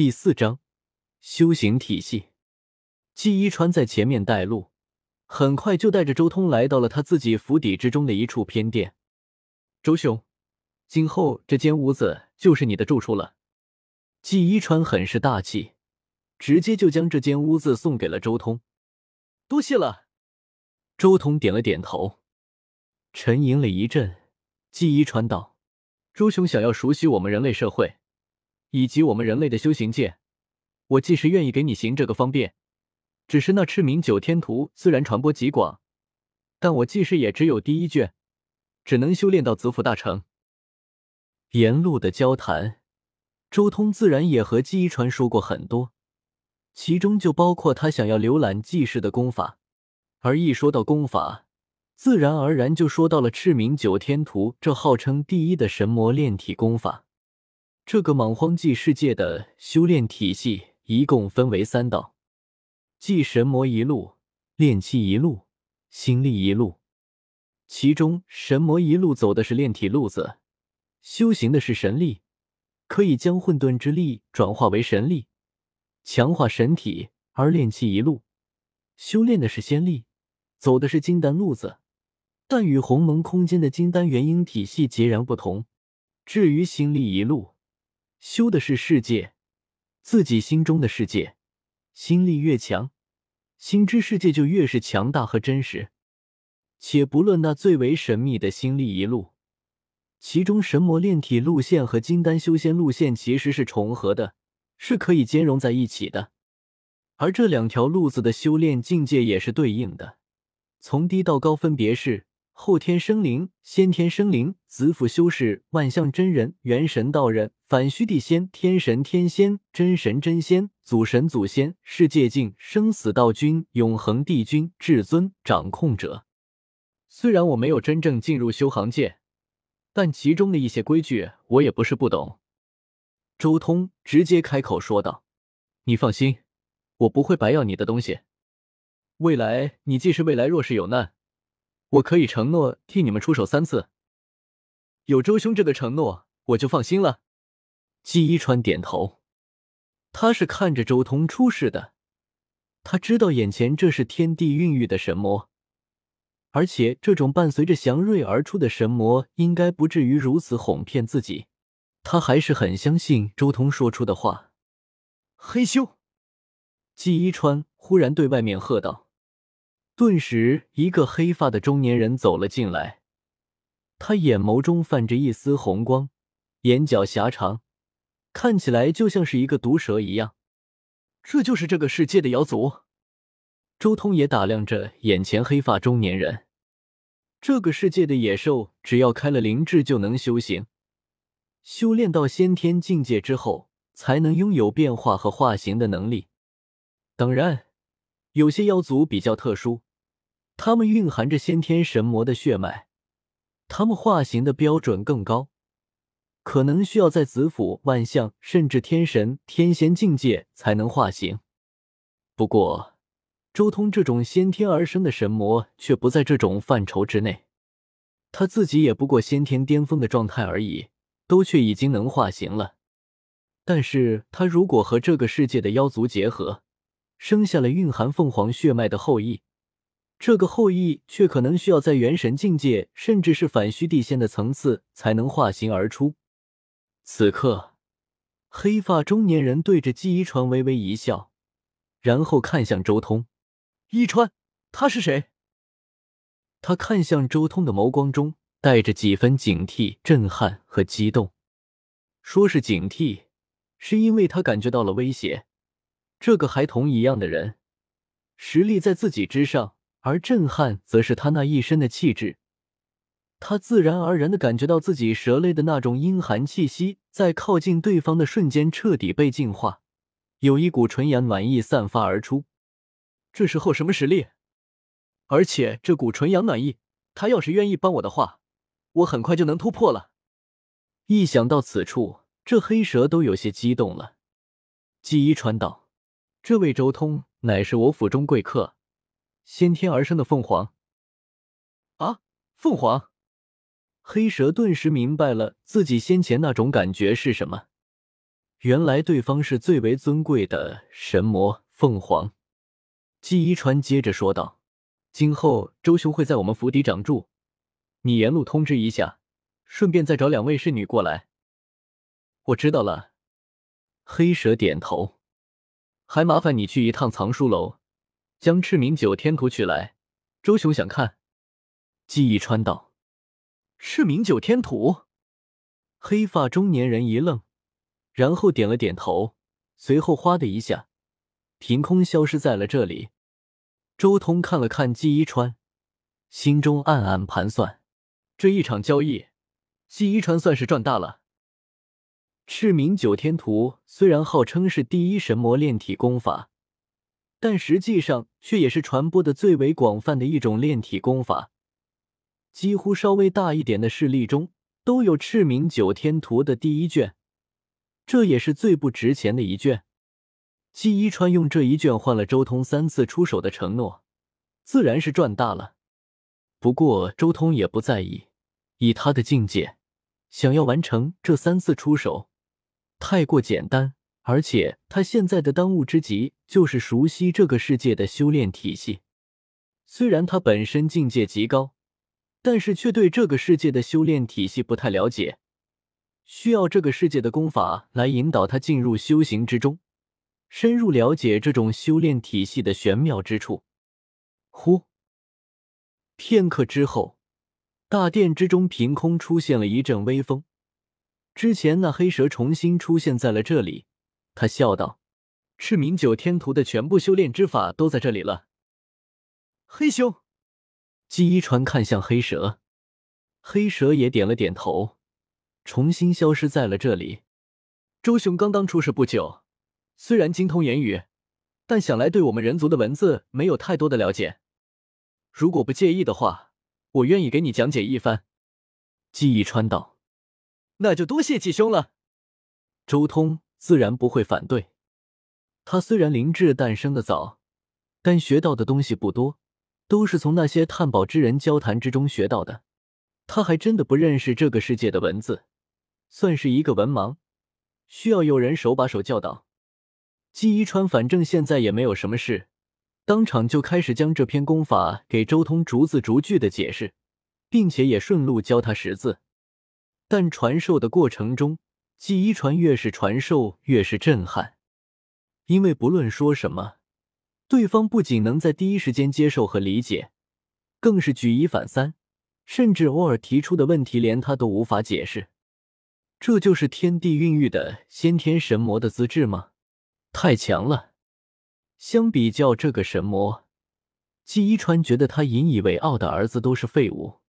第四章修行体系。季一川在前面带路，很快就带着周通来到了他自己府邸之中的一处偏殿。周兄，今后这间屋子就是你的住处了。季一川很是大气，直接就将这间屋子送给了周通。多谢了。周通点了点头，沉吟了一阵，季一川道：“周兄想要熟悉我们人类社会。”以及我们人类的修行界，我既是愿意给你行这个方便，只是那赤明九天图虽然传播极广，但我既是也只有第一卷，只能修炼到子府大成。沿路的交谈，周通自然也和姬一传说过很多，其中就包括他想要浏览纪氏的功法，而一说到功法，自然而然就说到了赤明九天图这号称第一的神魔炼体功法。这个莽荒纪世界的修炼体系一共分为三道：即神魔一路、炼气一路、心力一路。其中，神魔一路走的是炼体路子，修行的是神力，可以将混沌之力转化为神力，强化神体；而炼气一路修炼的是仙力，走的是金丹路子，但与鸿蒙空间的金丹元婴体系截然不同。至于心力一路，修的是世界，自己心中的世界。心力越强，心之世界就越是强大和真实。且不论那最为神秘的心力一路，其中神魔炼体路线和金丹修仙路线其实是重合的，是可以兼容在一起的。而这两条路子的修炼境界也是对应的，从低到高分别是。后天生灵、先天生灵、子府修士、万象真人、元神道人、反虚地仙、天神天仙、真神真仙、祖神祖仙、世界境、生死道君、永恒帝君、至尊掌控者。虽然我没有真正进入修行界，但其中的一些规矩我也不是不懂。周通直接开口说道：“你放心，我不会白要你的东西。未来你既是未来若是有难。”我可以承诺替你们出手三次，有周兄这个承诺，我就放心了。季一川点头，他是看着周通出世的，他知道眼前这是天地孕育的神魔，而且这种伴随着祥瑞而出的神魔，应该不至于如此哄骗自己。他还是很相信周通说出的话。黑修，季一川忽然对外面喝道。顿时，一个黑发的中年人走了进来，他眼眸中泛着一丝红光，眼角狭长，看起来就像是一个毒蛇一样。这就是这个世界的妖族。周通也打量着眼前黑发中年人。这个世界的野兽，只要开了灵智，就能修行，修炼到先天境界之后，才能拥有变化和化形的能力。当然，有些妖族比较特殊。他们蕴含着先天神魔的血脉，他们化形的标准更高，可能需要在子府、万象甚至天神、天仙境界才能化形。不过，周通这种先天而生的神魔却不在这种范畴之内，他自己也不过先天巅峰的状态而已，都却已经能化形了。但是他如果和这个世界的妖族结合，生下了蕴含凤凰血脉的后裔。这个后裔却可能需要在元神境界，甚至是反虚地仙的层次才能化形而出。此刻，黑发中年人对着季一川微微一笑，然后看向周通。一川，他是谁？他看向周通的眸光中带着几分警惕、震撼和激动。说是警惕，是因为他感觉到了威胁。这个孩童一样的人，实力在自己之上。而震撼，则是他那一身的气质。他自然而然的感觉到自己蛇类的那种阴寒气息，在靠近对方的瞬间彻底被净化，有一股纯阳暖意散发而出。这时候什么实力？而且这股纯阳暖意，他要是愿意帮我的话，我很快就能突破了。一想到此处，这黑蛇都有些激动了。季一川道：“这位周通乃是我府中贵客。”先天而生的凤凰啊，凤凰！黑蛇顿时明白了自己先前那种感觉是什么。原来对方是最为尊贵的神魔凤凰。季一川接着说道：“今后周兄会在我们府邸长住，你沿路通知一下，顺便再找两位侍女过来。”我知道了。黑蛇点头，还麻烦你去一趟藏书楼，将赤明九天图取来。周兄想看。季一川道：“赤明九天图。”黑发中年人一愣，然后点了点头，随后哗的一下。凭空消失在了这里。周通看了看季一川，心中暗暗盘算：这一场交易，季一川算是赚大了。赤明九天图虽然号称是第一神魔炼体功法，但实际上却也是传播的最为广泛的一种炼体功法。几乎稍微大一点的势力中，都有赤明九天图的第一卷，这也是最不值钱的一卷。季一川用这一卷换了周通三次出手的承诺，自然是赚大了。不过周通也不在意，以他的境界，想要完成这三次出手，太过简单。而且他现在的当务之急就是熟悉这个世界的修炼体系。虽然他本身境界极高，但是却对这个世界的修炼体系不太了解，需要这个世界的功法来引导他进入修行之中。深入了解这种修炼体系的玄妙之处。呼，片刻之后，大殿之中凭空出现了一阵微风。之前那黑蛇重新出现在了这里。他笑道：“赤明九天图的全部修炼之法都在这里了。”黑兄，季一川看向黑蛇，黑蛇也点了点头，重新消失在了这里。周兄刚刚出世不久。虽然精通言语，但想来对我们人族的文字没有太多的了解。如果不介意的话，我愿意给你讲解一番。季一川道：“那就多谢季兄了。”周通自然不会反对。他虽然灵智诞生的早，但学到的东西不多，都是从那些探宝之人交谈之中学到的。他还真的不认识这个世界的文字，算是一个文盲，需要有人手把手教导。季一川反正现在也没有什么事，当场就开始将这篇功法给周通逐字逐句的解释，并且也顺路教他识字。但传授的过程中，季一川越是传授越是震撼，因为不论说什么，对方不仅能在第一时间接受和理解，更是举一反三，甚至偶尔提出的问题连他都无法解释。这就是天地孕育的先天神魔的资质吗？太强了！相比较这个神魔，季一川觉得他引以为傲的儿子都是废物。